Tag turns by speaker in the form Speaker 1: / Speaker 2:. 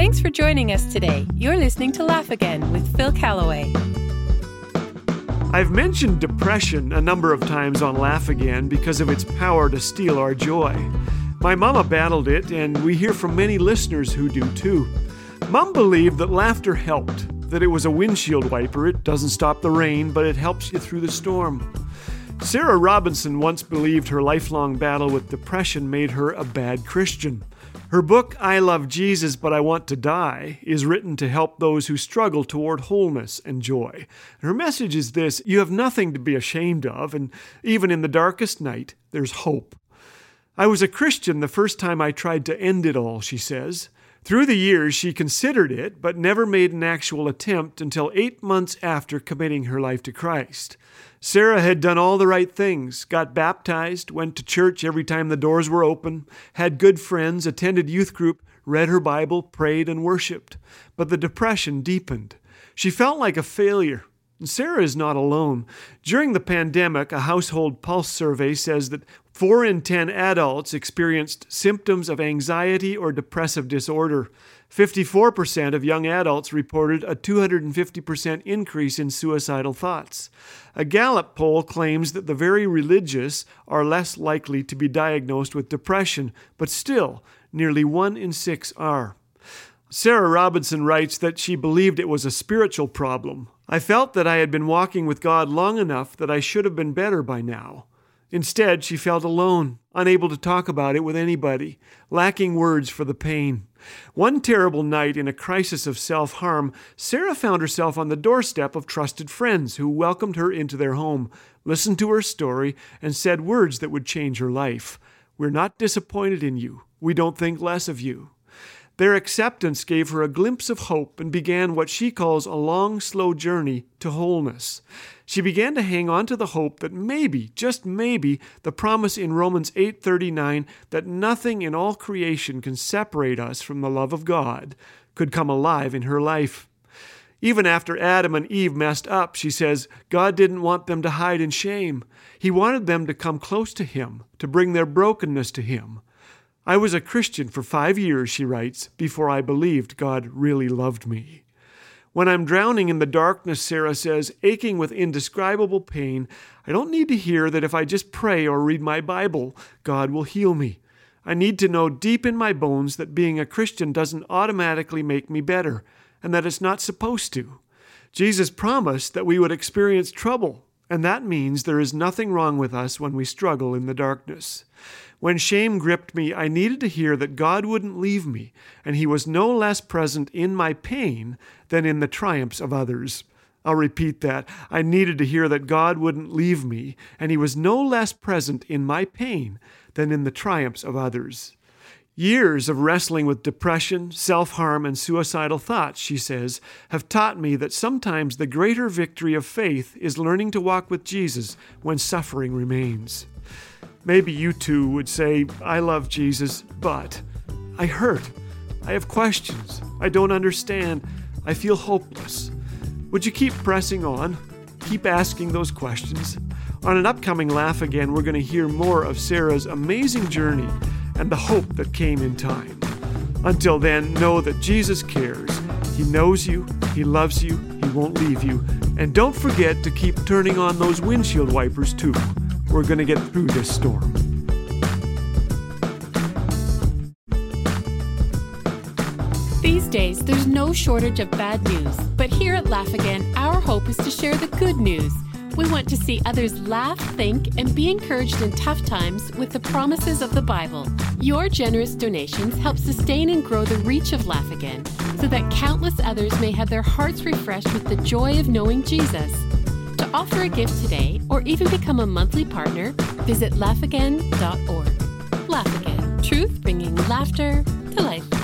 Speaker 1: Thanks for joining us today. You're listening to Laugh Again with Phil Callaway.
Speaker 2: I've mentioned depression a number of times on Laugh Again because of its power to steal our joy. My mama battled it, and we hear from many listeners who do too. Mom believed that laughter helped, that it was a windshield wiper. It doesn't stop the rain, but it helps you through the storm. Sarah Robinson once believed her lifelong battle with depression made her a bad Christian. Her book, I Love Jesus But I Want to Die, is written to help those who struggle toward wholeness and joy. Her message is this you have nothing to be ashamed of, and even in the darkest night, there's hope. I was a Christian the first time I tried to end it all, she says. Through the years, she considered it, but never made an actual attempt until eight months after committing her life to Christ. Sarah had done all the right things, got baptized, went to church every time the doors were open, had good friends, attended youth group, read her Bible, prayed, and worshiped. But the depression deepened. She felt like a failure. Sarah is not alone. During the pandemic, a household pulse survey says that 4 in 10 adults experienced symptoms of anxiety or depressive disorder. 54% of young adults reported a 250% increase in suicidal thoughts. A Gallup poll claims that the very religious are less likely to be diagnosed with depression, but still, nearly one in six are. Sarah Robinson writes that she believed it was a spiritual problem. I felt that I had been walking with God long enough that I should have been better by now. Instead, she felt alone, unable to talk about it with anybody, lacking words for the pain. One terrible night in a crisis of self harm, Sarah found herself on the doorstep of trusted friends who welcomed her into their home, listened to her story, and said words that would change her life. We're not disappointed in you. We don't think less of you. Their acceptance gave her a glimpse of hope and began what she calls a long, slow journey to wholeness. She began to hang on to the hope that maybe, just maybe, the promise in Romans 8:39 that nothing in all creation can separate us from the love of God could come alive in her life. Even after Adam and Eve messed up, she says, God didn't want them to hide in shame. He wanted them to come close to Him, to bring their brokenness to Him. I was a Christian for five years, she writes, before I believed God really loved me. When I'm drowning in the darkness, Sarah says, aching with indescribable pain, I don't need to hear that if I just pray or read my Bible, God will heal me. I need to know deep in my bones that being a Christian doesn't automatically make me better, and that it's not supposed to. Jesus promised that we would experience trouble, and that means there is nothing wrong with us when we struggle in the darkness. When shame gripped me, I needed to hear that God wouldn't leave me, and He was no less present in my pain than in the triumphs of others. I'll repeat that. I needed to hear that God wouldn't leave me, and He was no less present in my pain than in the triumphs of others. Years of wrestling with depression, self harm, and suicidal thoughts, she says, have taught me that sometimes the greater victory of faith is learning to walk with Jesus when suffering remains. Maybe you too would say, I love Jesus, but I hurt. I have questions. I don't understand. I feel hopeless. Would you keep pressing on? Keep asking those questions? On an upcoming Laugh Again, we're going to hear more of Sarah's amazing journey and the hope that came in time. Until then, know that Jesus cares. He knows you, He loves you, He won't leave you. And don't forget to keep turning on those windshield wipers too. We're going to get through this storm.
Speaker 1: These days, there's no shortage of bad news, but here at Laugh Again, our hope is to share the good news. We want to see others laugh, think, and be encouraged in tough times with the promises of the Bible. Your generous donations help sustain and grow the reach of Laugh Again so that countless others may have their hearts refreshed with the joy of knowing Jesus. To offer a gift today or even become a monthly partner, visit laughagain.org. Laugh Again, truth bringing laughter to life.